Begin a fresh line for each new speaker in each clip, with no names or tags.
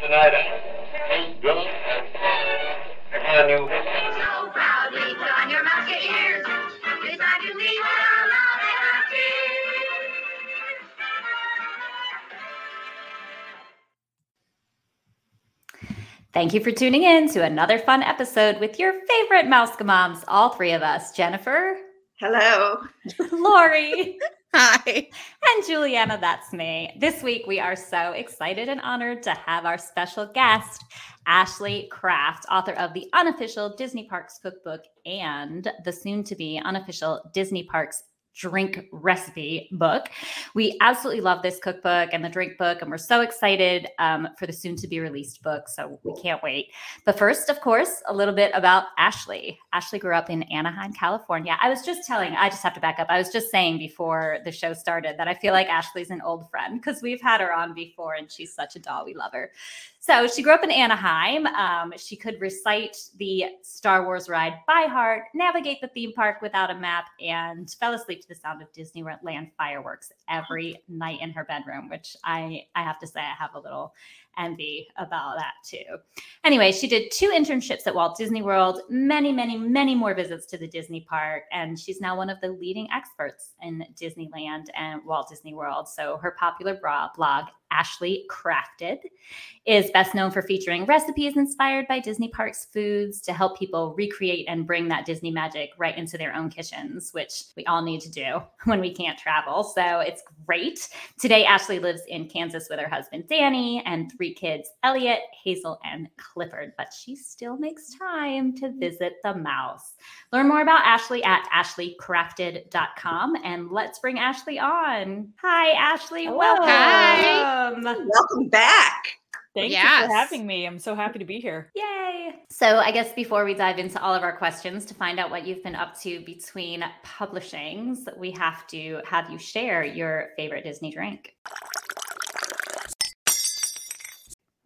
Tonight, Bill, I got a new.
So proudly put on your musketeers. Beside you leave our love and our tears.
Thank you for tuning in to another fun episode with your favorite mouse moms, all three of us Jennifer,
Hello.
Lori,
Hi.
and Juliana. That's me. This week, we are so excited and honored to have our special guest, Ashley Craft, author of the unofficial Disney Parks cookbook and the soon to be unofficial Disney Parks drink recipe book. We absolutely love this cookbook and the drink book, and we're so excited um, for the soon to be released book. So we can't wait. But first, of course, a little bit about Ashley. Ashley grew up in Anaheim, California. I was just telling, I just have to back up. I was just saying before the show started that I feel like Ashley's an old friend because we've had her on before and she's such a doll. We love her. So she grew up in Anaheim. Um, she could recite the Star Wars ride by heart, navigate the theme park without a map, and fell asleep to the sound of Disneyland fireworks every night in her bedroom, which I, I have to say I have a little envy about that too. Anyway, she did two internships at Walt Disney World, many, many, many more visits to the Disney park, and she's now one of the leading experts in Disneyland and Walt Disney World. So her popular blog, Ashley Crafted, is best known for featuring recipes inspired by Disney Parks foods to help people recreate and bring that Disney magic right into their own kitchens, which we all need to do when we can't travel. So it's great. Today, Ashley lives in Kansas with her husband, Danny, and three kids, Elliot, Hazel, and Clifford, but she still makes time to visit the mouse. Learn more about Ashley at ashleycrafted.com and let's bring Ashley on. Hi, Ashley.
Hello.
Welcome.
Welcome back.
Thank you for having me. I'm so happy to be here.
Yay. So, I guess before we dive into all of our questions to find out what you've been up to between publishings, we have to have you share your favorite Disney drink.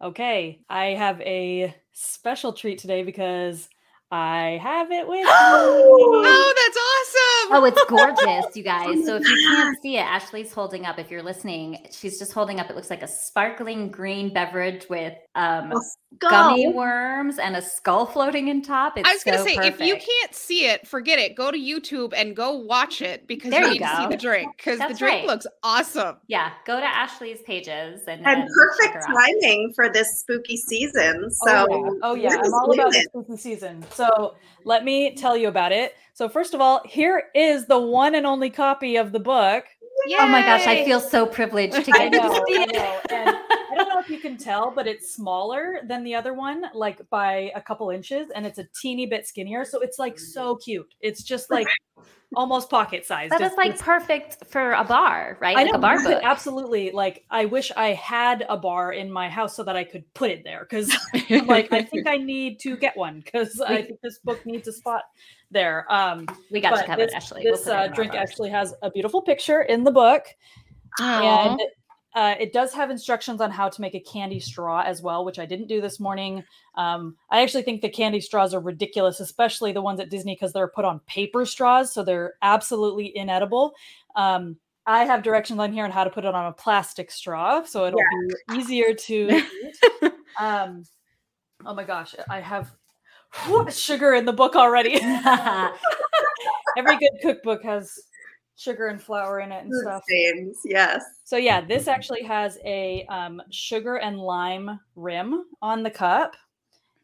Okay, I have a special treat today because I have it with me.
Oh, that's awesome.
Oh, it's gorgeous, you guys. So, if you can't see it, Ashley's holding up. If you're listening, she's just holding up. It looks like a sparkling green beverage with um, gummy worms and a skull floating in top. It's
I was going to
so
say, if you can't see it, forget it. Go to YouTube and go watch it because
There
you
you
need to see the drink because the drink
right.
looks awesome.
Yeah, go to Ashley's pages and,
And
and
perfect timing for this spooky season. So,
oh yeah, oh, yeah. I'm all
do
about the
it.
spooky season. So let me tell you about it. So first of all, here is the one and only copy of the book.
Oh my gosh, I feel so privileged to get to see it.
If you can tell, but it's smaller than the other one, like by a couple inches, and it's a teeny bit skinnier. So it's like so cute. It's just like almost pocket sized.
That is
It's-
like perfect for a bar, right?
I
Like
know,
a bar book.
absolutely. Like I wish I had a bar in my house so that I could put it there because I'm like I think I need to get one because I think this book needs a spot there. Um,
We got you
but
covered,
this,
We'll
This uh, drink
bars.
actually has a beautiful picture in the book,
Aw.
and uh, it does have instructions on how to make a candy straw as well, which I didn't do this morning. Um, I actually think the candy straws are ridiculous, especially the ones at Disney because they're put on paper straws, so they're absolutely inedible. Um, I have directions on here on how to put it on a plastic straw, so it'll be easier to eat. Um, oh my gosh, I have sugar in the book already. Every good cookbook has sugar and flour in it and stuff.
yes.
So yeah, this actually has a um, sugar and lime rim on the cup,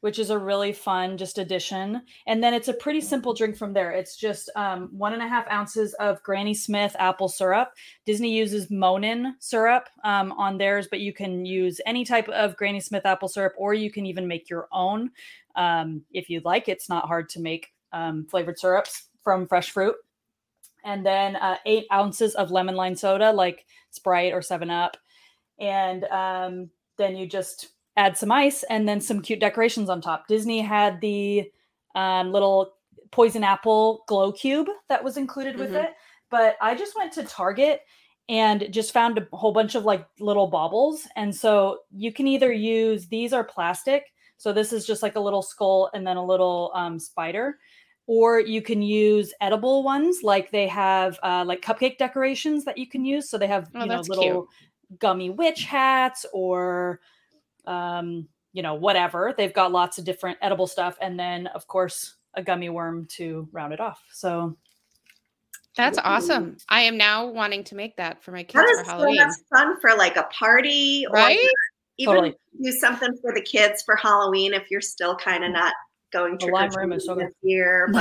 which is a really fun just addition. And then it's a pretty simple drink from there. It's just um, one and a half ounces of Granny Smith apple syrup. Disney uses Monin syrup um, on theirs, but you can use any type of Granny Smith apple syrup, or you can even make your own um, if you'd like. It's not hard to make um, flavored syrups from fresh fruit. And then uh, eight ounces of lemon lime soda, like Sprite or 7 Up. And um, then you just add some ice and then some cute decorations on top. Disney had the um, little poison apple glow cube that was included with
Mhm.
it. But I just went to Target and just found a whole bunch of like little baubles. And so you can either use these are plastic. So this is just like a little skull and then a little um, spider. Or you can use edible ones like they have uh, like cupcake decorations that you can use. So they have
Oh,
you know
that's
little gummy witch hats or um, you know whatever. They've got lots of different edible stuff, and then of course a gummy worm to round it off. So
That's awesome. I am now wanting to make that for my kids
That
for
is so
Halloween.
much fun for like a party or
Right?
even
Totally.
do something for the kids for Halloween if you're still kind of not going
The
trick
lime
or
room is so
treating
good.
this year.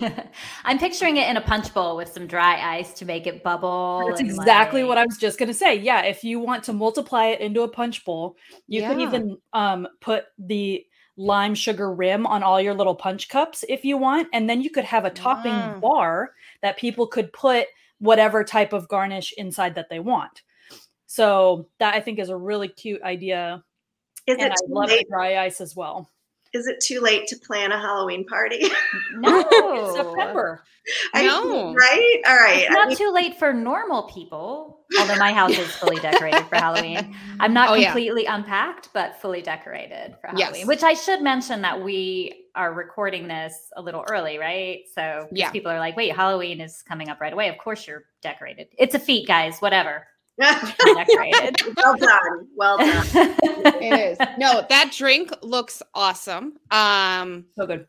But
I'm picturing it in a punch bowl with some dry ice to make it bubble.
That's
and,
exactly what I was just gonna say. Yeah, if you want to multiply it into a punch bowl, you can
Yeah.
even um, put the lime sugar rim on all your little punch cups if you want, and then you could have a topping
Wow.
bar that people could put whatever type of garnish inside that they want. So that I think is a really cute idea,
is
and
it
I love the
late?
dry ice as well.
Is it too late to plan a Halloween party?
No,
It's September.
I-
No.
right? All right.
It's
I
not
mean,
too late for normal people. Although my house is fully decorated for Halloween. I'm not
Oh, yeah.
completely unpacked, but fully decorated for
Yes.
Halloween. Which I should mention that we are recording this a little early, right? So
Yeah.
people are like, "Wait, Halloween is coming up right away." Of course, you're decorated. It's a feat, guys. Whatever. You're decorated.
well done. Well done.
It is. No, that drink looks awesome. Um
So good.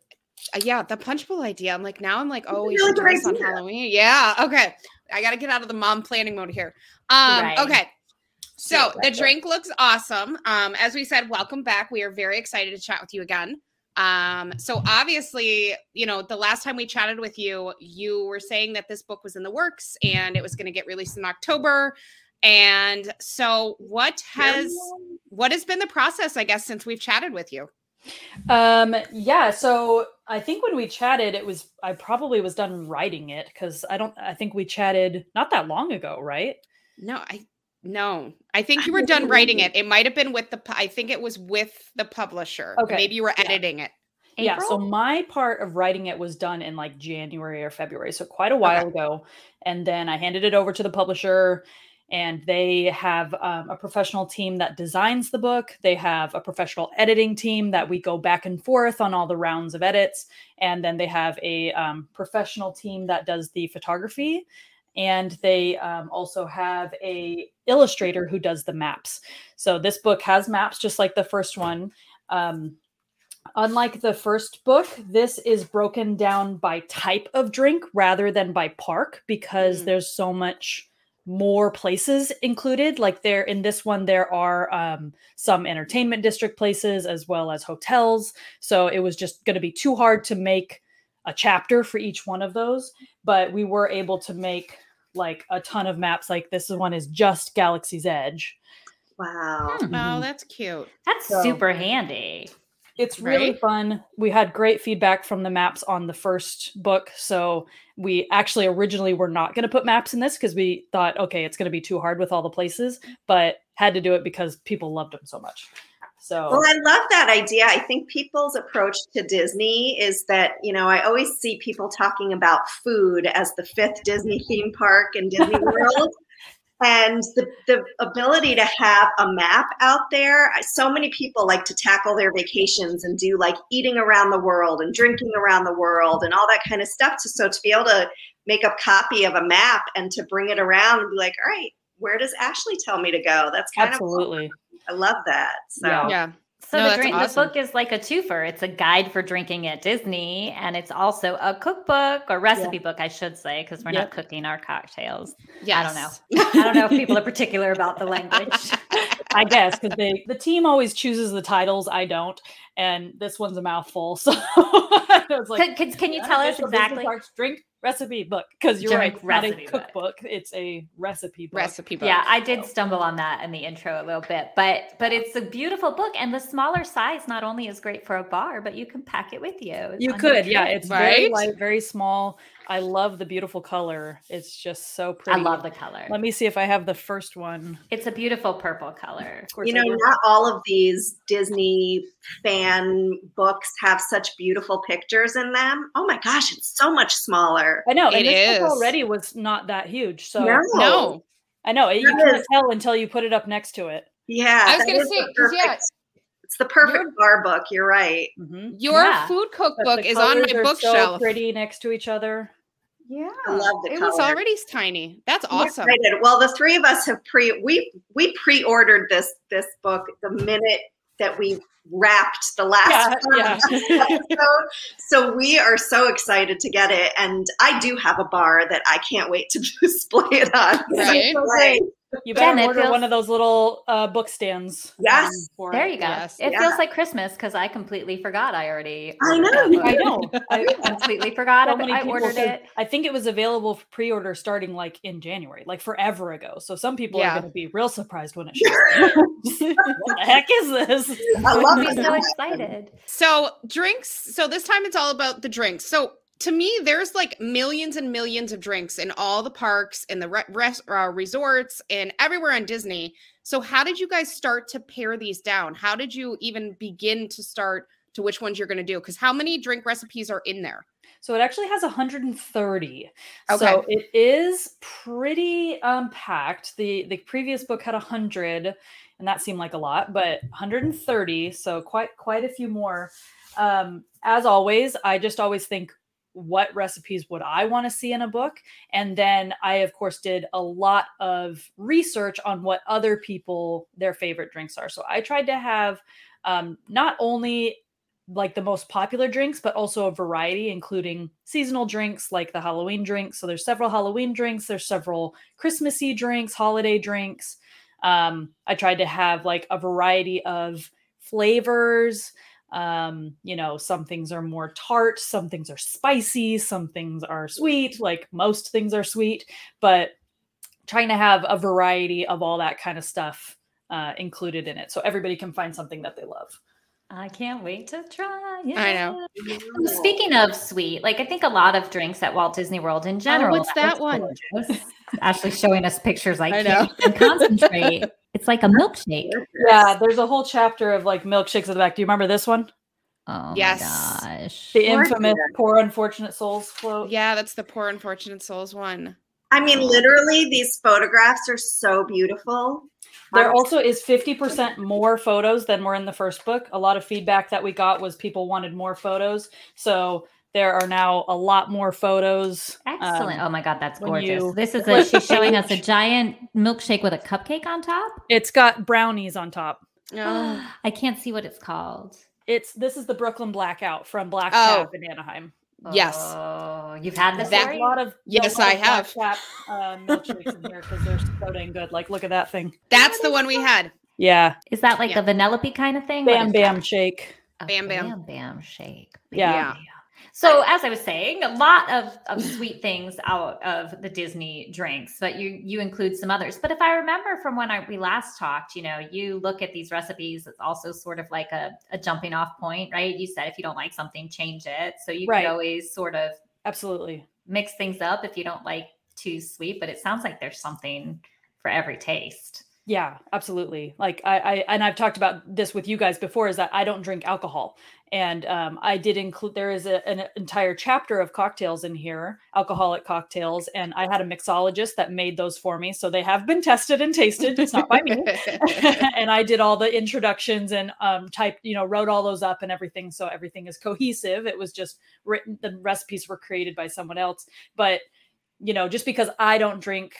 uh, yeah, the punch bowl idea. I'm like now I'm like, oh,
a
we should do this on. Halloween. Yeah. Okay. I gotta get out of the mom planning mode here. Um,
Right.
okay. So
Yeah,
the drink looks awesome. Um, as we said, welcome back. We are very excited to chat with you again. Um, so obviously, you know, the last time we chatted with you, you were saying that this book was in the works and it was going to get released in October. And so what has what has been the process, I guess, since we've chatted with you?
Um, yeah, so I think when we chatted, it was I probably was done writing it because I don't I think we chatted not that long ago, right?
No, I no. I think you were done writing it. It might have been with the I think it was with the publisher.
Okay,
Maybe you were
yeah.
editing it.
Yeah, so my part of writing it was done in like January or February, so quite a while ago. And then I handed it over to the publisher, and they have um, a professional team that designs the book. They have a professional editing team that we go back and forth on all the rounds of edits, and then they have a um, professional team that does the photography. And they um, also have a illustrator who does the maps. So this book has maps, just like the first one. Um, Unlike the first book, this is broken down by type of drink rather than by park because
Mm.
there's so much more places included. Like there in this one, there are um, some entertainment district places as well as hotels. So it was just going to be too hard to make a chapter for each one of those. But we were able to make like a ton of maps. Like this one is just Galaxy's Edge.
Wow.
Hmm.
Oh, that's cute.
That's
So-
super handy.
It's really
Right?
fun. We had great feedback from the maps on the first book. So we actually originally were not going to put maps in this because we thought, okay, it's going to be too hard with all the places, but had to do it because people loved them so much. So
Well, I love that idea. I think people's approach to Disney is that, you know, I always see people talking about food as the fifth Disney theme park in Disney World. And the, the ability to have a map out there, so many people like to tackle their vacations and do like eating around the world and drinking around the world and all that kind of stuff. So, so to be able to make a copy of a map and to bring it around and be like, all right, where does Ashley tell me to go? That's kind
absolutely.
of, I love that. So,
Yeah.
Yeah.
So
No,
the, drink,
awesome.
the book is like a twofer. It's a guide for drinking at Disney, and it's also a cookbook or recipe book, I should say, because we're
Yep.
not cooking our cocktails.
Yes.
I don't know. I don't know if people are particular about the language.
I guess because they the team always chooses the titles. I don't, and this one's a mouthful. So I was like,
Can, can, can you tell us exactly?
Drink recipe book because you're
Drink
right, it's not a
recipe book.
cookbook. It's a recipe book.
Recipe book.
Yeah, I did stumble on that in the intro a little bit, but but it's a beautiful book, and the smaller size not only is great for a bar, but you can pack it with you.
You could, yeah.
trip.
It's very
Right?
light, very small. I love the beautiful color. It's just so pretty.
I love the color.
Let me see if I have the first one.
It's a beautiful purple color.
Of course,
you know, not all of these Disney fan books have such beautiful pictures in them. Oh my gosh, it's so much smaller.
I know,
It
and this
is.
already was not that huge. So
No.
No.
I know you can't tell until you put it up next to it.
Yeah,
I was gonna
is
say, yeah,
perfect It's the perfect bar book. You're right.
Mhm.
Your
Yeah.
food cookbook is on my
are so
bookshelf.
pretty next to each other.
yeah.
I love the
It was already tiny. That's awesome.
Well, the three of us have pre we we pre-ordered this this book the minute that we wrapped the last
Yeah, yeah.
episode. So we are so excited to get it. And I do have a bar that I can't wait to display it on.
Right.
Right.
You better
Jen,
order
feels-
one of those little uh, book stands.
Yes.
um, for
There you go.
Yes.
It
Yeah.
feels like Christmas because I completely forgot I already.
I know, you
book.
I know. I,
I completely forgot
so
it,
many
I
people
ordered
said-
it.
I think it was available for pre-order starting like in January, like forever ago. So some people
Yeah.
are going to be real surprised when it shows. up. what the heck is this?
I love
I'll be so excited.
So drinks. So this time it's all about the drinks. So to me, there's like millions and millions of drinks in all the parks and the re- res- uh, resorts and everywhere on Disney. So how did you guys start to pare these down? How did you even begin to start to which ones you're going to do? Because how many drink recipes are in there?
So it actually has 130.
Okay.
So it is pretty um, packed. The the previous book had 100, and that seemed like a lot, but 130. So quite quite a few more. Um, as always, I just always think, what recipes would I want to see in a book? And then I, of course, did a lot of research on what other people their favorite drinks are. So I tried to have um, not only like the most popular drinks, but also a variety, including seasonal drinks like the Halloween drinks. So there's several Halloween drinks, there's several Christmassy drinks, holiday drinks. Um, I tried to have like a variety of flavors. Um, you know, some things are more tart, some things are spicy, some things are sweet, like most things are sweet, but trying to have a variety of all that kind of stuff uh, included in it so everybody can find something that they love.
I can't wait to try.
I know.
Speaking of sweet, like I think a lot of drinks at Walt Disney World in general.
what's that
looks
one?
gorgeous. Ashley showing us pictures. I,
I
can't even concentrate. It's like a milkshake.
Yeah, there's a whole chapter of like milkshakes at the back. Do you remember this one?
Oh
Yes.
my gosh.
The infamous "Poor Unfortunate Souls" quote.
Yeah, that's the poor unfortunate souls one.
I mean, literally, these photographs are so beautiful.
There also is 50% more photos than were in the first book. A lot of feedback that we got was people wanted more photos. So there are now a lot more photos.
Excellent.
Um,
oh my god, that's gorgeous.
you
This is a, she's showing us a giant milkshake with a cupcake on top.
it's got brownies on top.
Oh.
I can't see what it's called.
It's this is the Brooklyn Blackout from Black
Oh.
Tap in Anaheim.
Yes.
Oh, you've had this.
That-
a lot of
Yes,
lot
I
of Black
have.
Tap, uh, milkshakes in here because they're so dang good. Like, look at that thing.
That's the one we had.
Yeah,
Is that like
Yeah.
the vanellope kind of thing?
Bam bam
that?
shake.
Bam Bam.
Bam Bam shake.
Yeah.
So as I was saying, a lot of, of sweet things out of the Disney drinks, but you you include some others. But if I remember from when I, we last talked, you know, you look at these recipes, it's also sort of like a, a jumping off point, right? You said if you don't like something, change it. So you
Right.
could always sort of
Absolutely.
mix things up if you don't like too sweet, but it sounds like there's something for every taste.
Yeah, absolutely. Like I, I and I've talked about this with you guys before is that I don't drink alcohol. And um, I did include there is a, an entire chapter of cocktails in here, alcoholic cocktails, and I had a mixologist that made those for me. So they have been tested and tasted. It's not by me. and I did all the introductions and um, typed, you know, wrote all those up and everything. So everything is cohesive. It was just written, the recipes were created by someone else. But, you know, just because I don't drink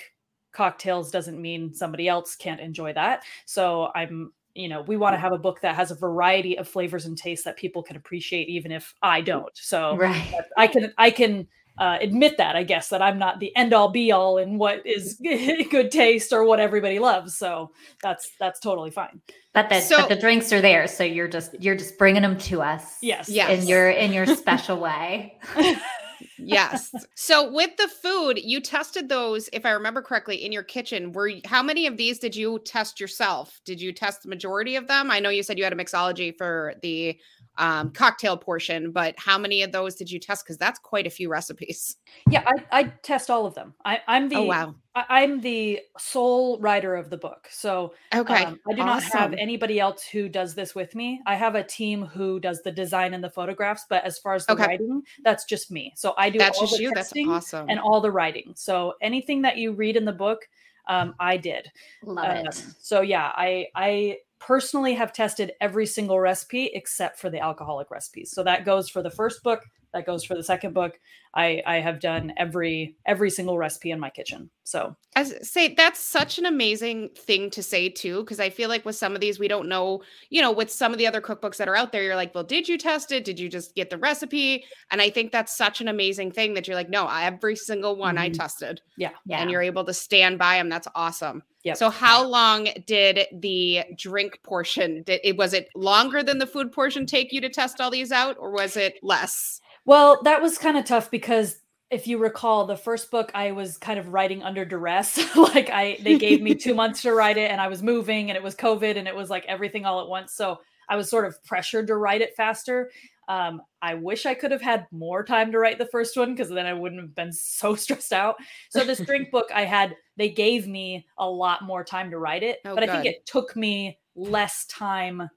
cocktails doesn't mean somebody else can't enjoy that. So I'm, you know, we want to have a book that has a variety of flavors and tastes that people can appreciate, even if I don't. So
Right.
I can, I can. Uh, admit that I guess that I'm not the end all be all in what is good taste or what everybody loves. So that's that's totally fine.
But the
So-
but the drinks are there, so you're just you're just bringing them to us.
Yes.
Yes.
in your in your special way.
yes. So with the food, you tested those, if I remember correctly, in your kitchen. Were how many of these did you test yourself? Did you test the majority of them? I know you said you had a mixology for the um, cocktail portion, but how many of those did you test? Because that's quite a few recipes.
Yeah, I, I test all of them. I, I'm the
Oh wow.
I, I'm the sole writer of the book. So
Okay.
um, I do not have anybody else who does this with me. I have a team who does the design and the photographs, but as far as the
Okay.
writing, that's just me. So I do
That's
all
just
the
you. That's
testing
awesome.
and all the writing. So anything that you read in the book, um, I did.
Love
Um,
it.
so yeah, I I personally have tested every single recipe except for the alcoholic recipes. So that goes for the first book, that goes for the second book. I I have done every every single recipe in my kitchen. So
I s- say that's such an amazing thing to say too, because I feel like with some of these we don't know, you know, with some of the other cookbooks that are out there, you're like, well, did you test it? Did you just get the recipe? And I think that's such an amazing thing that you're like, no, every single one I
Mhm.
tested,
Yeah.
and you're able to stand by them. That's awesome.
Yep.
So how long did the drink portion? Did it was it longer than the food portion take you to test all these out, or was it less?
Well, that was kind of tough because if you recall, the first book I was kind of writing under duress. like I they gave me 2 months to write it and I was moving and it was COVID and it was like everything all at once. So I was sort of pressured to write it faster. Um, I wish I could have had more time to write the first one because then I wouldn't have been so stressed out. So this drink book I had, they gave me a lot more time to write it,
Oh,
but I think it took me less time,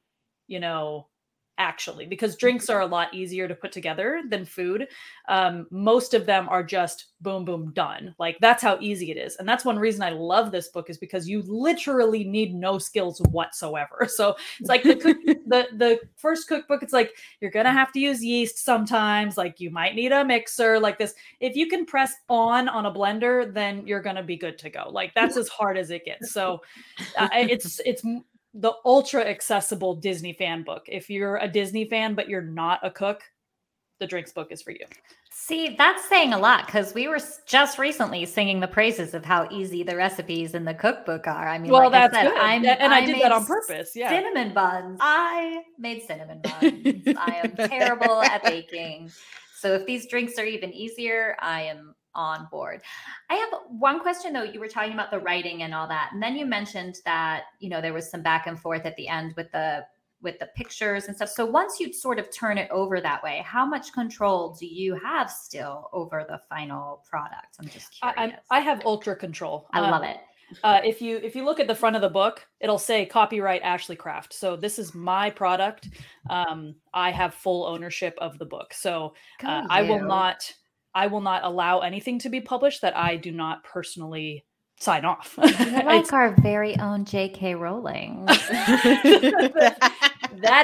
you know, actually because drinks are a lot easier to put together than food. Um, most of them are just boom boom done. Like that's how easy it is. And that's one reason i love this book is because you literally need no skills whatsoever. So it's like the cook, the the first cookbook it's like you're gonna have to use yeast sometimes. Like you might need a mixer like this. If you can press on on a blender then you're gonna be good to go. Like that's as hard as it gets. So uh, it's it's the ultra accessible Disney fan book. If you're a Disney fan but you're not a cook, the drinks book is for you.
See, that's saying a lot because we were just recently singing the praises of how easy the recipes in the cookbook are. I mean,
Well,
like
that's
I said,
good.
I'm,
and I did that on purpose, yeah.
Cinnamon buns. I made cinnamon buns. I am terrible at baking. So if these drinks are even easier, I am on board. I have one question though. You were talking about the writing and all that, and then you mentioned that you know there was some back and forth at the end with the with the pictures and stuff. So once you sort of turn it over that way, how much control do you have still over the final product? I'm just curious.
I, I have ultra control.
I
Um,
love it.
Uh, if you if you look at the front of the book, it'll say copyright Ashley Craft. So this is my product. Um, I have full ownership of the book. So uh, I will not I will not allow anything to be published that I do not personally sign off.
You're like our very own J.K. Rowling.
that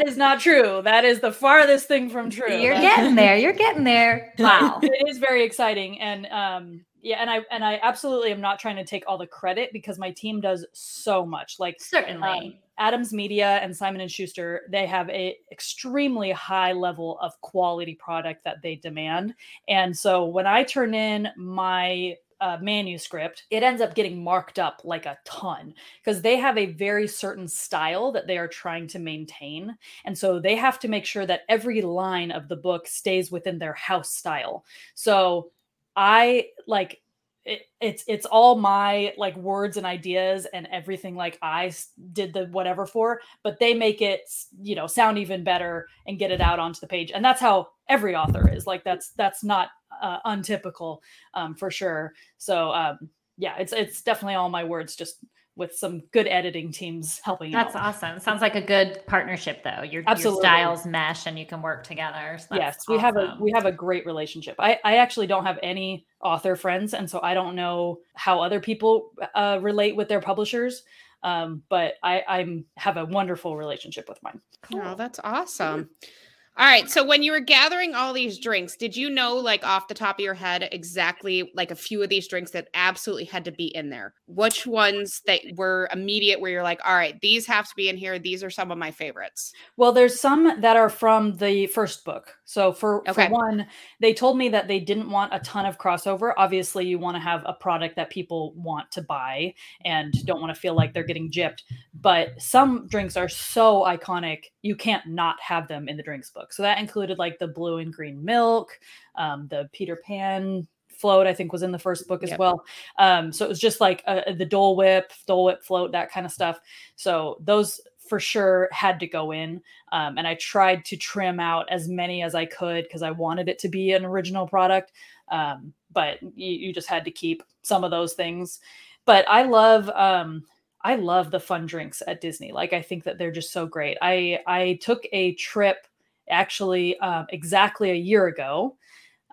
is not true. That is the farthest thing from true.
You're getting there. You're getting there. Wow.
it is very exciting and um yeah and i and i absolutely am not trying to take all the credit because my team does so much like
Certainly.
um, adams media and simon and schuster they have a extremely high level of quality product that they demand. And so when i turn in my uh, manuscript it ends up getting marked up like a ton because they have a very certain style that they are trying to maintain. And so they have to make sure that every line of the book stays within their house style. So i like it, it's it's all my like words and ideas and everything like I did the whatever for but they make it you know sound even better and get it out onto the page. And that's how every author is like that's that's not uh, untypical um, for sure. So um, yeah it's it's definitely all my words just with some good editing teams helping
That's
out.
awesome. Sounds like a good partnership, though. Your, your
Absolutely.
styles mesh and you can work together. So
yes
that's
we have a we have a great relationship i i actually don't have any author friends and so i don't know how other people uh, relate with their publishers um, but i i'm have a wonderful relationship with mine
Oh, that's awesome. All right. So when you were gathering all these drinks, did you know, like off the top of your head, exactly like a few of these drinks that absolutely had to be in there? Which ones that were immediate where you're like, all right, these have to be in here. These are some of my favorites.
Well, there's some that are from the first book. So for,
Okay.
for one, they told me that they didn't want a ton of crossover. Obviously, you want to have a product that people want to buy and don't want to feel like they're getting gypped. But some drinks are so iconic, you can't not have them in the drinks book. So that included like the blue and green milk, um, the Peter Pan float, I think was in the first book as
Yep.
well. Um, so it was just like uh, the Dole Whip, Dole Whip float, that kind of stuff. So those for sure had to go in. Um, and I tried to trim out as many as I could because I wanted it to be an original product. Um, but you, you just had to keep some of those things. But I love um, I love the fun drinks at Disney. Like I think that they're just so great. I I took a trip actually um, exactly a year ago.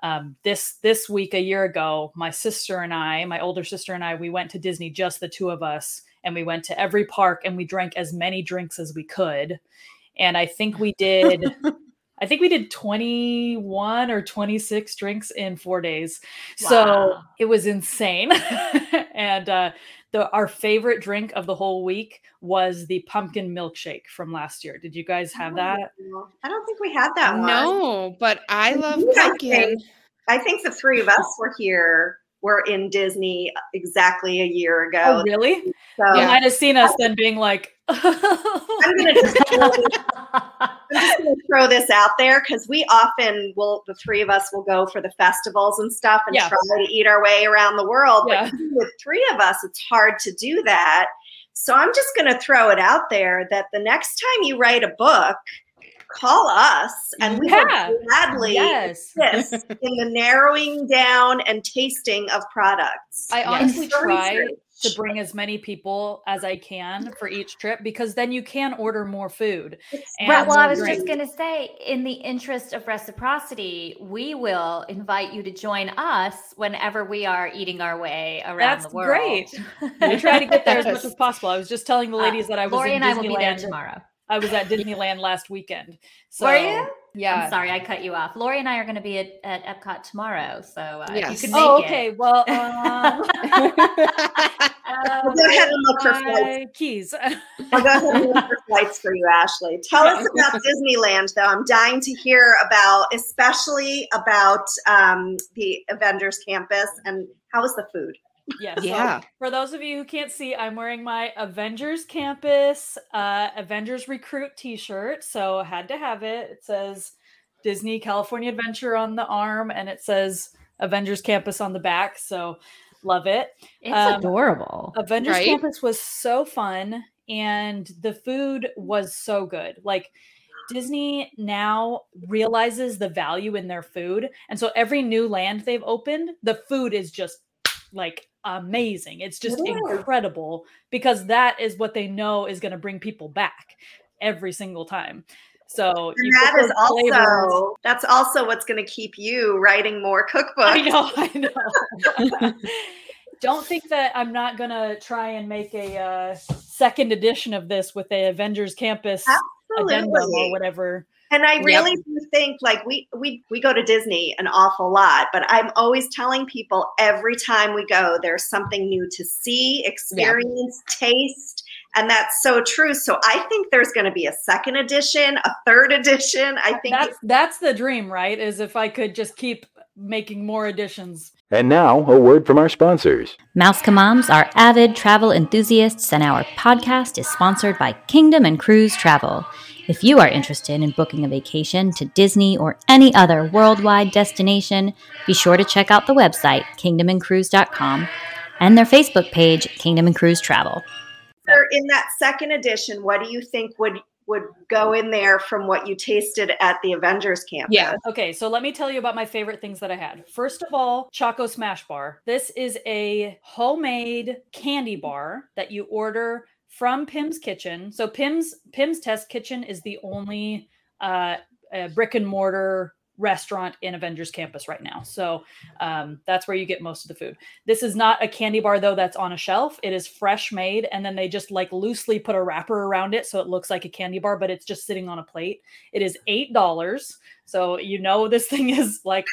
Um, this this week a year ago, my sister and I, my older sister and I, we went to Disney, just the two of us, and we went to every park and we drank as many drinks as we could. And I think we did I think we did 21 or 26 drinks in 4 days. So it was insane. and uh the our favorite drink of the whole week was the pumpkin milkshake from last year. Did you guys have that?
I don't think we had that one.
No, but I love
Yeah, I
pumpkin.
think- I think the three of us were here. Were in Disney exactly a year ago.
Oh, really?
So
You might have seen us then being like,
I'm gonna just throw this, I'm just gonna throw this out there because we often will the three of us will go for the festivals and stuff and
Yeah.
try to eat our way around the world.
Yeah.
But with three of us, it's hard to do that. So I'm just gonna throw it out there that the next time you write a book, call us and we
Yeah.
will gladly
yes.
assist in the narrowing down and tasting of products.
I honestly
For
try to bring as many people as I can for each trip because then you can order more food. And
Right. Well, I was
drink.
just going to say, in the interest of reciprocity, we will invite you to join us whenever we are eating our way around
That's
the world.
great. We try to get there as much as possible. I was just telling the
Uh,
ladies that I was
Lori
in
and I will be there tomorrow.
I was at Disneyland last weekend. So
Were you?
Yeah.
I'm sorry, I cut you off. Lori and I are going to be at, at Epcot tomorrow, so uh,
Yes.
you can make
Oh,
it.
okay. Well, um,
We'll go ahead and look for flights.
keys.
I'll go ahead and look for flights for you, Ashley. Tell us about Disneyland, though. I'm dying to hear about, especially about um, the Avengers campus and how was the food?
Yes. so
yeah.
for those of you who can't see, I'm wearing my Avengers Campus uh, Avengers Recruit T-shirt, so had to have it. It says Disney California Adventure on the arm, and it says Avengers Campus on the back. So love it.
It's
Um,
adorable.
Avengers
Right?
Campus was so fun, and the food was so good. Like Disney now realizes the value in their food, and so every new land they've opened, the food is just like amazing. It's just
is.
incredible because that is what they know is going to bring people back every single time. So
And that is
those flavors.
also that's also what's going to keep you writing more cookbooks.
I know, I know. Don't think that I'm not gonna try and make a uh, second edition of this with the Avengers Campus addendum or whatever.
And I
Yep.
really do think like we we we go to Disney an awful lot, but I'm always telling people every time we go there's something new to see, experience, taste, and that's so true. So I think there's going to be a second edition, a third edition. I think
That's that's the dream, right? Is if I could just keep making more editions.
And now, a word from our sponsors.
Mouse Moms are avid travel enthusiasts, and our podcast is sponsored by Kingdom and Cruise Travel. If you are interested in booking a vacation to Disney or any other worldwide destination, be sure to check out the website, kingdomandcruise.com, and their Facebook page, Kingdom and Cruise Travel.
in that second edition, what do you think would would go in there from what you tasted at the Avengers camp.
Yeah.
Okay, so let me tell you about my favorite things that I had. First of all, Choco Smash Bar. This is a homemade candy bar that you order from Pim's Kitchen. So Pim's Pim's Test Kitchen is the only uh, uh, brick and mortar restaurant in Avengers Campus right now. So um, that's where you get most of the food. This is not a candy bar though that's on a shelf. It is fresh made, and then they just like loosely put a wrapper around it so it looks like a candy bar, but it's just sitting on a plate. It is eight dollars. So you know this thing is like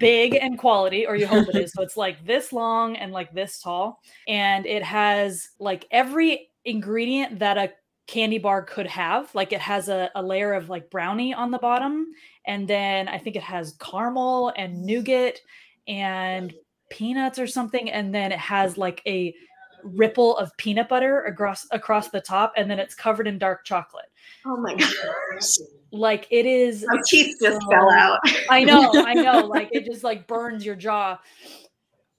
big and quality, or you hope it is. So it's like this long and like this tall, and it has like every ingredient that a candy bar could have. Like it has a, a layer of like brownie on the bottom, and then I think it has caramel and nougat and peanuts or something, and then it has like a ripple of peanut butter across across the top, and then it's covered in dark chocolate.
Oh my gosh.
Like it is
My teeth just fell out.
I know, I know. Like it just like burns your jaw.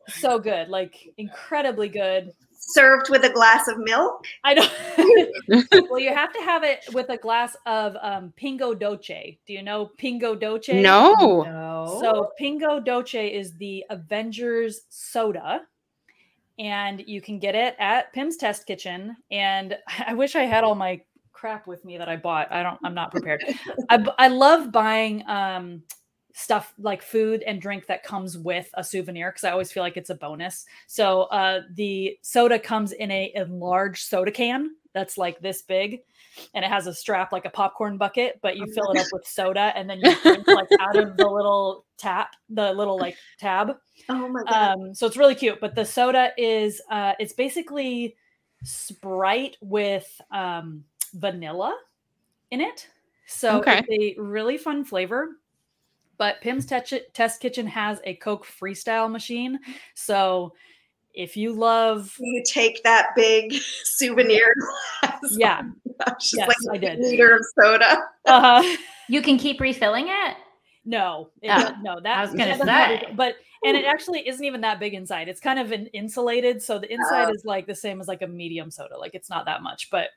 So good, like incredibly good.
Served with a glass of milk.
I don't. well, you have to have it with a glass of um, Pingo Doce. Do you know Pingo Doce?
No.
No.
So Pingo Doce is the Avengers soda, and you can get it at Pim's Test Kitchen. And I wish I had all my crap with me that I bought. I don't. I'm not prepared. I love buying um, stuff like food and drink that comes with a souvenir because I always feel like it's a bonus. So uh, the soda comes in a enlarged soda can that's like this big, and it has a strap like a popcorn bucket, but you fill it up with soda and then you drink like out of the little tap, the little like tab.
Oh my god.
Um, so it's really cute. But the soda is uh, it's basically Sprite with um, vanilla in it. So
Okay.
it's a really fun flavor. But Pim's Tech- Test Kitchen has a Coke Freestyle machine. So if you love,
you take that big souvenir glass.
yeah,
Gosh, just
yes,
like
I
a
did.
liter of soda.
uh-huh.
You can keep refilling it.
No, it-
Oh,
no, that
I was gonna
that doesn't have
say.
it, but and it actually isn't even that big inside. It's kind of an insulated, so the inside
Oh.
is like the same as like a medium soda. Like it's not that much, but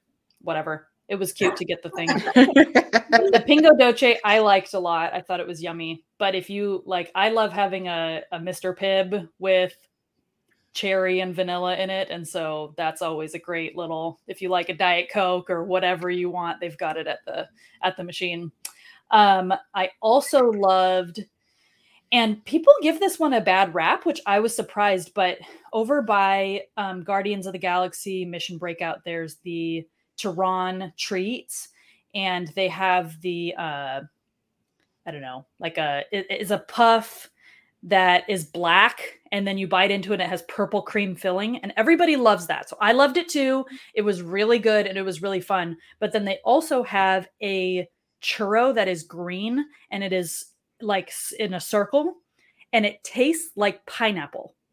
whatever. It was cute to get the thing. the Pingo Doce I liked a lot. I thought it was yummy. But if you like, I love having a, a Mr. Pibb with cherry and vanilla in it. And so that's always a great little if you like a Diet Coke or whatever you want, they've got it at the at the machine. Um, I also loved and people give this one a bad rap, which I was surprised, but over by um, Guardians of the Galaxy Mission Breakout, there's the Terran Treats, and they have the uh, I don't know, like a it is a puff that is black, and then you bite into it, and it has purple cream filling, and everybody loves that. So I loved it too. It was really good and it was really fun. But then they also have a churro that is green, and it is like in a circle, and it tastes like pineapple.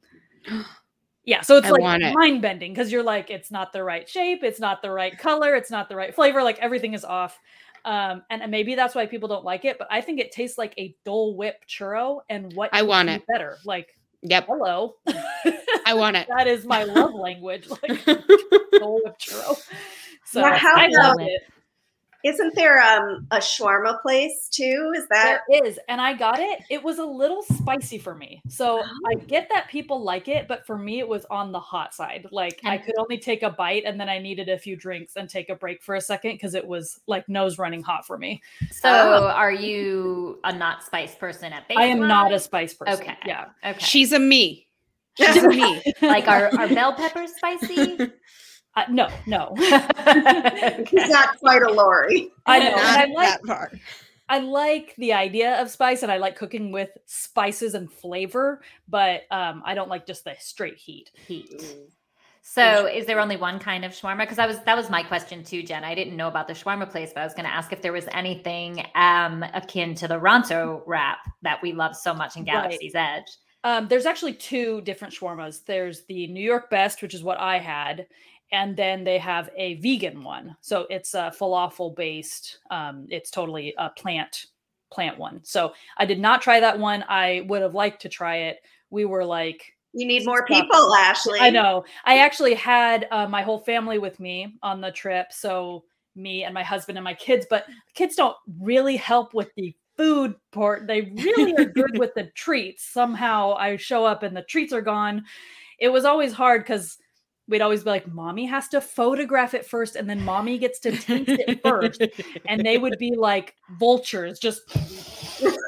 Yeah, so it's
I
like mind bending because you're like, it's not the right shape, it's not the right color, it's not the right flavor, like everything is off. Um, and, and maybe that's why people don't like it, but I think it tastes like a Dole Whip churro. And what
I want it.
better? Like,
Yep,
hello,
I want it.
that is my love language, like Dole Whip churro. So
Now, how
I
about-
love it.
Isn't there um, a shawarma place too? Is that
There is, and I got it. It was a little spicy for me. So I get that people like it, but for me, it was on the hot side. Like I could only take a bite, and then I needed a few drinks and take a break for a second because it was like nose running hot for me.
So,
Oh.
are you a not spice person at baseline?
I am not a spice person.
Okay.
Yeah.
Okay.
She's a me. She's a me.
like, are, are bell peppers spicy?
Uh, no, no.
He's not quite a Lori.
I know. I like
that part.
I like the idea of spice, and I like cooking with spices and flavor, but um, I don't like just the straight heat.
Heat. So, is there only one kind of shawarma? Because I was that was my question too, Jen. I didn't know about the shawarma place, but I was going to ask if there was anything um, akin to the Ronto wrap that we love so much in
Right.
Galaxy's Edge.
Um, there's actually two different shawarmas. There's the New York Best, which is what I had, and then they have a vegan one. So it's a falafel based. Um, it's totally a plant plant one. So I did not try that one. I would have liked to try it. We were like,
You need more
Stop.
people, Ashley.
I know. I actually had uh, my whole family with me on the trip. So me and my husband and my kids, but kids don't really help with the food part. They really are good with the treats. Somehow I show up and the treats are gone. It was always hard because we'd always be like, Mommy has to photograph it first, and then mommy gets to taste it first. And they would be like vultures, just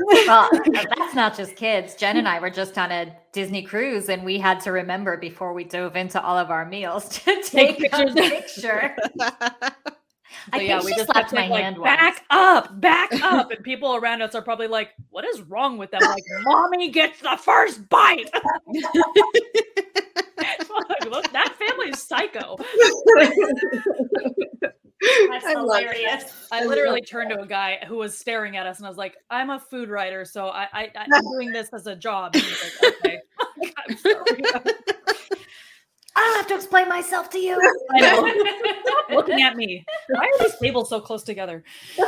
Well, uh, that's not just kids. Jen and I were just on a Disney cruise, and we had to remember before we dove into all of our meals to take,
Take
a
pictures.
picture. I
So yeah, we just
slapped my
like,
hand
back
once.
up, back up, and people around us are probably like, "What is wrong with them?" Like, mommy gets the first bite. Like, Look, family is psycho.
That's
I love
hilarious.
I literally turned to a guy who was staring at us, and I was like, "I'm a food writer, so I, I I'm doing this as a job." And he's like, "Okay, I'm.
I don't have to explain myself to you.
I know. Looking at me. Why are these tables so close together?
I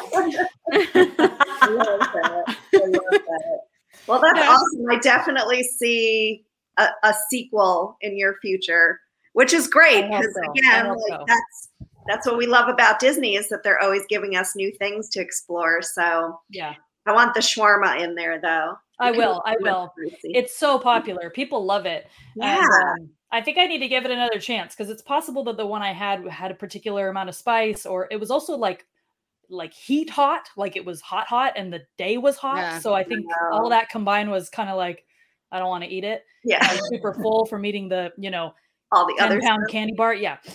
love that. I love that. Well, that's
Yeah.
awesome. I definitely see a, a sequel in your future, which is great
I
because
so.
Again, like
so.
that's that's what we love about Disney is that they're always giving us new things to explore. So
Yeah,
I want the shawarma in there though.
I will. I will. It's so popular. People love it.
yeah.
And, um, I think I need to give it another chance because it's possible that the one I had had a particular amount of spice, or it was also like like heat hot, like it was hot hot and the day was hot.
Yeah.
So I think all that combined was kind of like I don't want to eat it. I
Yeah,
was super full from eating the, you know,
all the
10
other
pound
stuff.
candy bar. Yeah.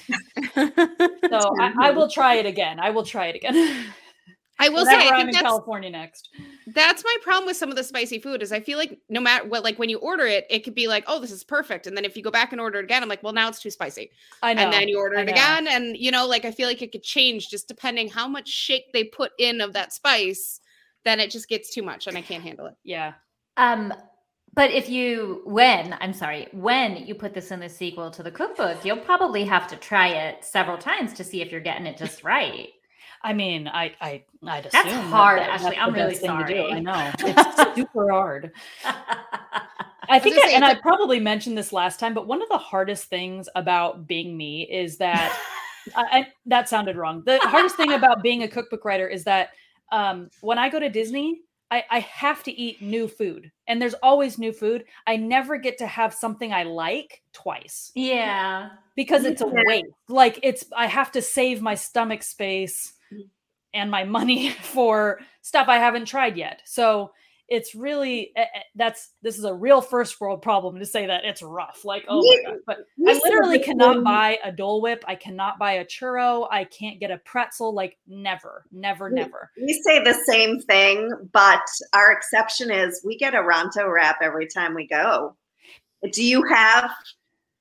So I, I will try it again. I will try it again.
I will say,
Whenever
I
I'm
think
in
that's
California next.
that's my problem with some of the spicy food is I feel like no matter what, like when you order it, it could be like, oh, this is perfect, and then if you go back and order it again, I'm like, well, now it's too spicy,
I know.
and then you order it again, and you know, like I feel like it could change just depending how much shake they put in of that spice. Then it just gets too much, and I can't handle it.
Yeah.
Um, but if you, when, I'm sorry, when you put this in the sequel to the cookbook, you'll probably have to try it several times to see if you're getting it just right.
I mean, I I I'd
That's
assume that
hard,
that- that's
I'm really
best to do.
sorry.
I know. It's super hard. I think, I,
say,
and I probably mentioned this last time, but one of the hardest things about being me is that I, I, that sounded wrong. The hardest thing about being a cookbook writer is that um, when I go to Disney, I, I have to eat new food, and there's always new food. I never get to have something I like twice
yeah.
because it's a waste. Like it's, I have to save my stomach space mm. and my money for stuff I haven't tried yet. So it's really eh, eh, that's this is a real first world problem to say that it's rough. Like oh my god, but I literally cannot buy a Dole Whip. I cannot buy a churro. I can't get a pretzel. Like never, never, never.
We say the same thing, but our exception is we get a Ronto wrap every time we go. Do you have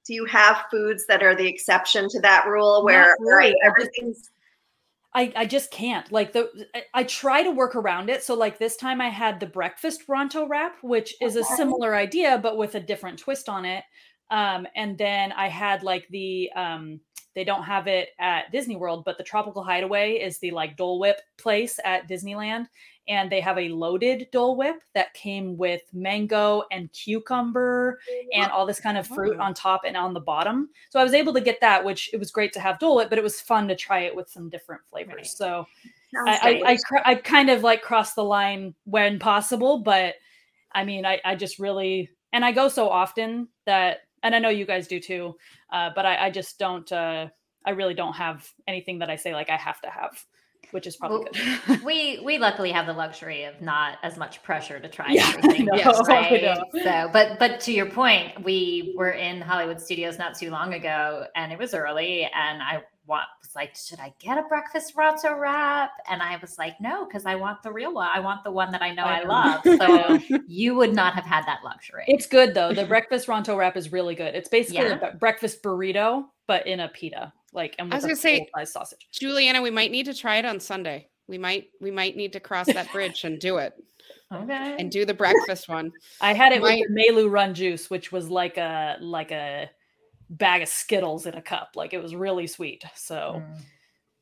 do you have foods that are the exception to that rule where
really.
right, everything's
I, I just can't like the I- I try to work around it. So like this time I had the breakfast Ronto wrap, which is a similar idea but with a different twist on it. Um, and then I had like the um, they don't have it at Disney World, but the Tropical Hideaway is the like Dole Whip place at Disneyland, and they have a loaded Dole Whip that came with mango and cucumber and all this kind of fruit
Oh.
on top and on the bottom. So I was able to get that, which it was great to have Dole Whip, but it was fun to try it with some different flavors.
Right.
So I, I, I, I kind of like cross the line when possible, but I mean, I, I just really, and I go so often that, and I know you guys do too, uh, but I, I just don't, uh, I really don't have anything that I say like I have to have, which is probably
Well,
good.
we we luckily have the luxury of not as much pressure to try
Yeah,
everything. yes,
I
right? So, but but to your point, we were in Hollywood Studios not too long ago, and it was early, and I want was like, should I get a breakfast Ronto wrap? And I was like, no, because I want the real one. I want the one that I know
I
I, love. So you would not have had that luxury.
It's good though. The breakfast Ronto wrap is really good. It's basically
Yeah.
a breakfast burrito, but in a pita, like and
I was gonna say-
sausage.
Juliana, we might need to try it on Sunday. We might we might need to cross that bridge and do it
okay.
and do the breakfast one.
I had it
My-
with the Meiloorun juice, which was like a like a bag of Skittles in a cup. Like it was really sweet. So
Mm.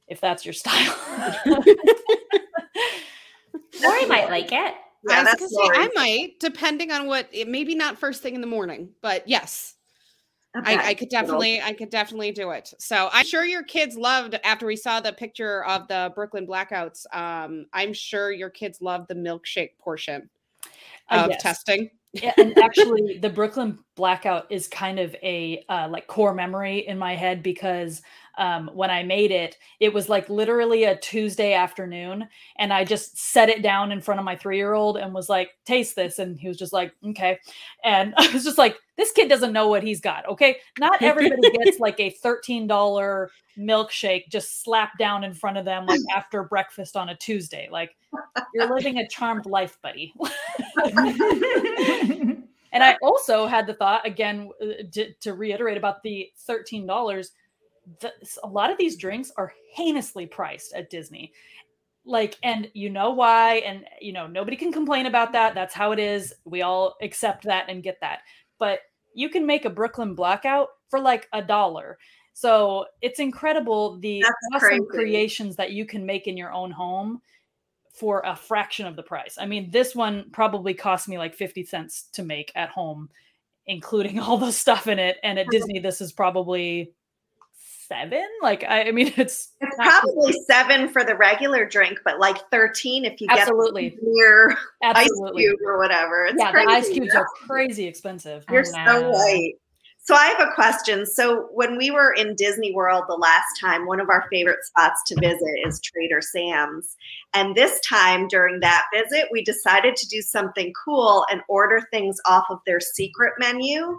if that's your style,
Lori might like it.
Yeah,
I was
that's
gonna say I might, depending on what. It maybe not first thing in the morning, but yes, I, I could definitely, I could definitely do it. So I'm sure your kids loved after we saw the picture of the Brooklyn blackouts. Um, I'm sure your kids loved the milkshake portion
Uh,
of
yes.
testing.
Yeah, and actually the Brooklyn blackout is kind of a uh, like core memory in my head because um, when I made it, it was like literally a Tuesday afternoon. And I just set it down in front of my three year old and was like, taste this. And he was just like, okay. And I was just like, this kid doesn't know what he's got. Okay. Not everybody gets like a $13 milkshake just slapped down in front of them like after breakfast on a Tuesday. Like, you're living a charmed life, buddy. and I also had the thought again uh, to, to reiterate about the $13 the, a lot of these drinks are heinously priced at Disney. Like, and you know why, and you know, nobody can complain about that. That's how it is. We all accept that and get that. But you can make a Brooklyn blackout for like a dollar. So it's incredible the
That's
awesome
crazy.
creations that you can make in your own home for a fraction of the price. I mean, this one probably cost me like 50 cents to make at home, including all the stuff in it. And at Disney, this is probably seven. Like, I, I mean, it's
It's probably seven for the regular drink, but like 13 if you get
absolutely,
your ice
absolutely.
cube or whatever. It's
Yeah,
crazy.
the ice cubes are crazy expensive.
You're
Oh,
so right. So I have a question. So when we were in Disney World the last time, one of our favorite spots to visit is Trader Sam's. And this time during that visit, we decided to do something cool and order things off of their secret menu.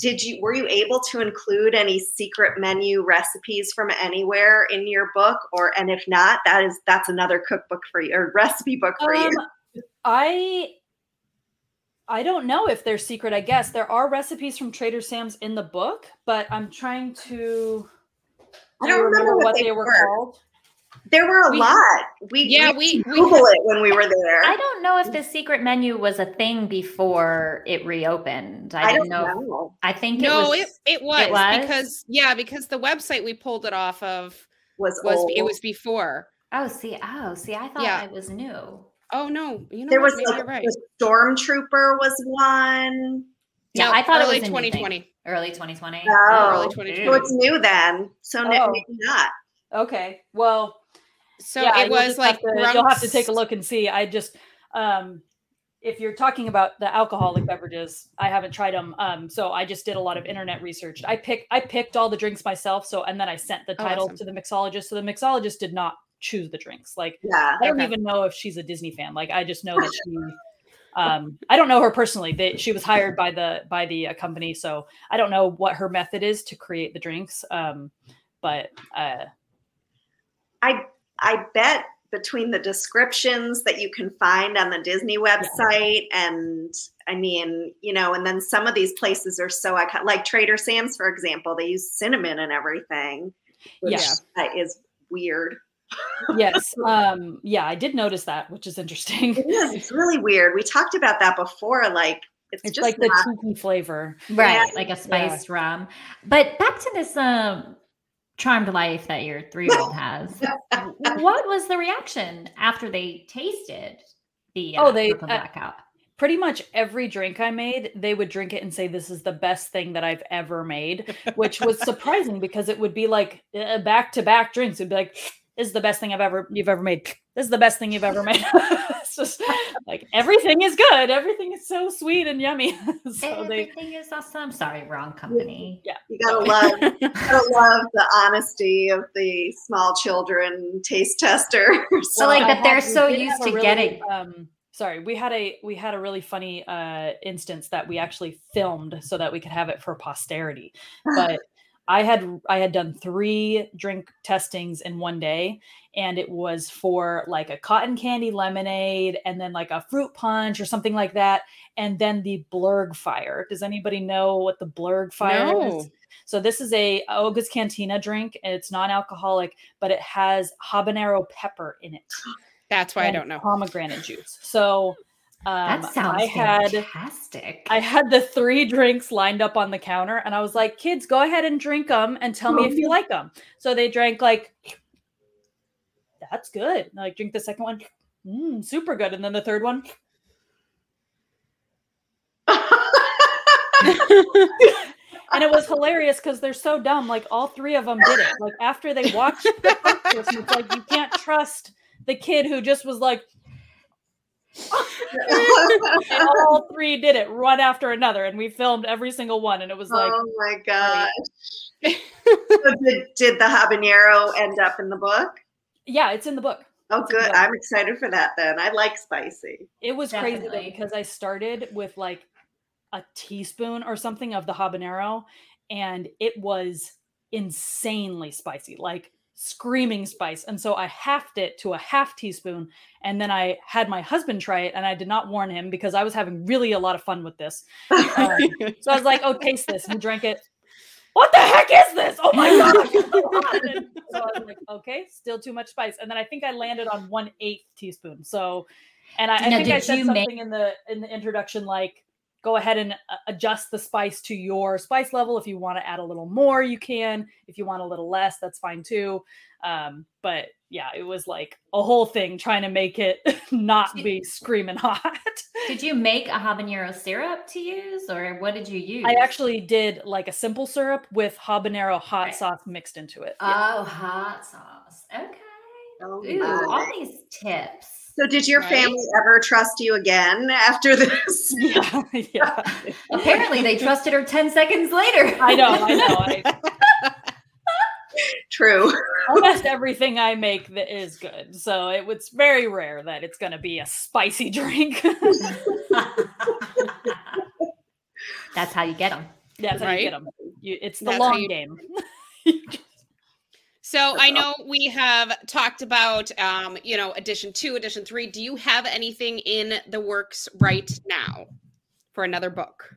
Did you were you able to include any secret menu recipes from anywhere in your book or and if not, that is that's another cookbook for you or recipe book for you.
Um, I I don't know if they're secret. I guess there are recipes from Trader Sam's in the book, but I'm trying to.
I
do you
don't remember what they
were
were.
called.
There were a
We-
lot. We
Yeah,
we,
we- we
Google it when we were there.
I don't know if the secret menu was a thing before it reopened. I,
I
didn't
don't
know.
know.
I think
No,
it
it,
was.
it was
was?
because yeah, because the website we pulled it off of
Was,
was
old.
it was before.
oh, see, oh, see, I thought
Yeah.
it was new.
Oh no, you know
there
what?
was
Maybe
like
you're right.
the stormtrooper was one.
Yeah,
No,
I thought it was a
2020.
Early 2020.
Oh,
Early 2020.
So it's new then. So n-
Oh.
maybe not.
Okay, well,
So
yeah,
it was like
to, you'll have to take a look and see. I just, um, if you're talking about the alcoholic beverages, I haven't tried them. Um, so I just did a lot of internet research. I picked I picked all the drinks myself. So and then I sent the
Oh,
title
awesome.
to the mixologist. So the mixologist did not choose the drinks. Like
Yeah.
I don't
Okay.
even know if she's a Disney fan. Like I just know that she. Um, I don't know her personally. That she was hired by the by the uh, company, so I don't know what her method is to create the drinks. Um, but uh,
I I bet between the descriptions that you can find on the Disney website and I mean, you know, and then some of these places are so iconic, like Trader Sam's, for example, they use cinnamon and everything, which
Yeah.
uh, is weird.
yes, um, yeah, I did notice that, which is interesting.
It is. It's really weird. We talked about that before. Like it's,
It's
just
like the
not,
tiki flavor.
Right,
Yeah.
like a spiced rum. But back to this um charmed life that your three year old has. what was the reaction after they tasted the uh,
Oh, they-
purple
uh,
blackout?
Pretty much every drink I made, they would drink it and say, "This is the best thing that I've ever made," which was surprising because it would be like back to back drinks. It'd be like, "This is the best thing I've ever you've ever made. This is the best thing you've ever made." it's just like everything is good. Everything is so sweet and yummy. so they,
Everything is awesome. Sorry, wrong company. Yeah.
You gotta love you gotta love the honesty of the small children taste tester.
So, like, that they're so used to
really,
getting-
Um, sorry, we had a we had a really funny uh, instance that we actually filmed so that we could have it for posterity. But I had I had done three drink testings in one day, and it was for like a cotton candy lemonade, and then like a fruit punch or something like that, and then the Blurrgfire. Does anybody know what the Blurrgfire is?
No.
So this is a Oga's Cantina drink, and it's non-alcoholic, but it has habanero pepper in it
That's why I don't know.
pomegranate juice. So um,
That sounds
I had
fantastic.
I had the three drinks lined up on the counter, and I was like, "Kids, go ahead and drink them, and tell me if you like them." So they drank like, "That's good." And I like drink the second one, mm, super good, and then the third one, and it was hilarious because they're so dumb. Like all three of them did it. Like after they watched the it's like you can't trust the kid who just was like. And all three did it one after another and we filmed every single one and it was like
oh my gosh. so did, did the habanero end up in the book?
yeah it's in the book
Oh,
It's
good.
book.
I'm excited for that then. I like spicy.
it was crazy though because i started with like a teaspoon or something of the habanero and it was insanely spicy like screaming spice and so i halved it to a half teaspoon and then i had my husband try it and i did not warn him because i was having really a lot of fun with this Um, So I was like, "Oh, taste this." And he drank it. What the heck is this? Oh my god! so hot. And so I was like, "Okay, still too much spice." And then I think I landed on one eighth teaspoon. So, and I, I think I said
you make-
something in the in the introduction like, "Go ahead and uh, adjust the spice to your spice level. If you want to add a little more, you can. If you want a little less, that's fine too." Um, but yeah, it was like a whole thing trying to make it not be screaming hot.
did you make a habanero syrup to use, or what did you use?
I actually did like a simple syrup with habanero hot
Right.
sauce mixed into it.
Oh, hot sauce. Okay.
Oh,
Ooh, all these tips.
So, did your
Right.
family ever trust you again after this?
yeah, yeah.
Apparently, they trusted her 10 seconds later.
I know, I know. I,
True.
almost everything I make that is good. So it was very rare that it's going to be a spicy drink.
That's how you get them.
That's how you get them. You, it's the
That's
long
you-
game.
So I know we have talked about, um, you know, edition two, edition three. Do you have anything in the works right now for another book?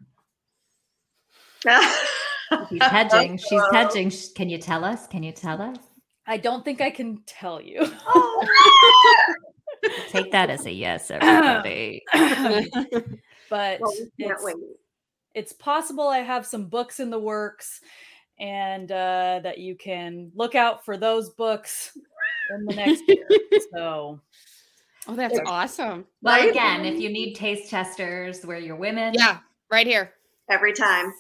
She's hedging. She's hedging. Can you tell us? Can you tell us?
I don't think I can tell you.
Take that as a yes, everybody.
but
Well, we can't
it's,
wait.
it's possible I have some books in the works and uh, that you can look out for those books in the next year. So
Oh, that's awesome.
Well,
Right?
again, if you need taste testers, we're your women.
Yeah, right here.
Every time.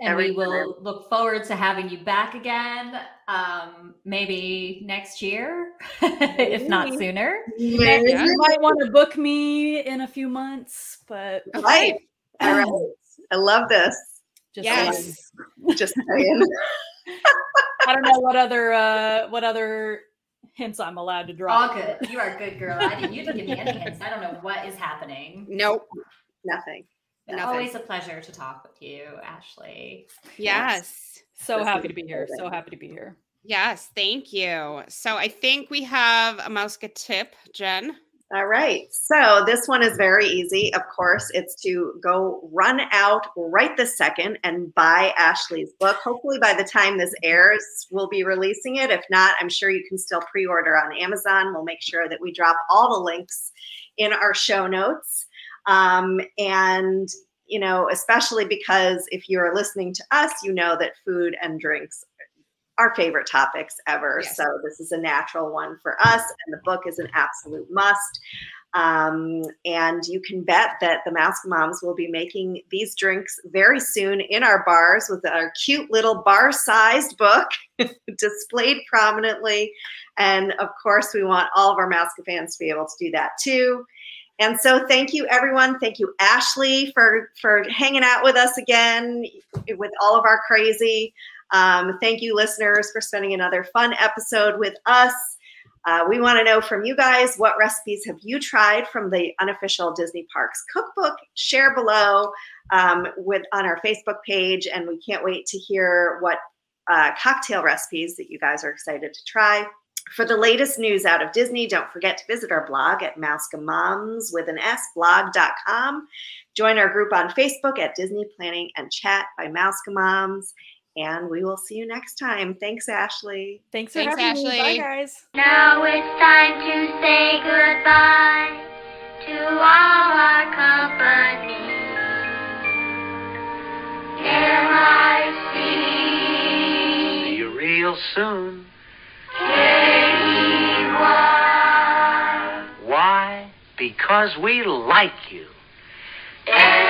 And
Every
we will look forward to having you back again, um, maybe next year, if not sooner.
Maybe.
Yeah.
you might want to book me in a few months, but
Right. All right. I love this.
Just
Yes.
Just saying.
I don't know what other uh, what other hints I'm allowed to draw.
All good. You are a good girl. I didn't. You didn't give me any hints. I don't know what is happening.
Nope.
Nothing.
Nothing.
Always a pleasure to talk with you, Ashley.
Yes.
So
This
happy to be here. So happy to be here.
Yes. Thank you. So I think we have a Mouska tip, Jen.
All right. So this one is very easy. Of course, it's to go run out right this second and buy Ashley's book. Hopefully, by the time this airs, we'll be releasing it. If not, I'm sure you can still pre order on Amazon. We'll make sure that we drop all the links in our show notes. Um, and, you know, especially because if you're listening to us, you know that food and drinks our favorite topics ever.
Yes.
So this is a natural one for us, and the book is an absolute must. Um, and you can bet that the Mask Moms will be making these drinks very soon in our bars with our cute little bar-sized book displayed prominently. And of course, we want all of our Mask fans to be able to do that too. And so, thank you, everyone. Thank you, Ashley, for for hanging out with us again with all of our crazy. Um, thank you, listeners, for spending another fun episode with us. Uh, we want to know from you guys what recipes have you tried from the unofficial Disney Parks cookbook. Share below um, with on our Facebook page, and we can't wait to hear what uh, cocktail recipes that you guys are excited to try. For the latest news out of Disney, don't forget to visit our blog at Mouse with an S blog.com. Join our group on Facebook at Disney Planning and Chat by Mouse Moms. And we will see you next time. Thanks, Ashley.
Thanks for
Thanks,
having me. Bye, guys.
Now it's time to say goodbye to all our company. M-I-C.
See you real soon.
K-E-Y.
Why? Because we like you.
M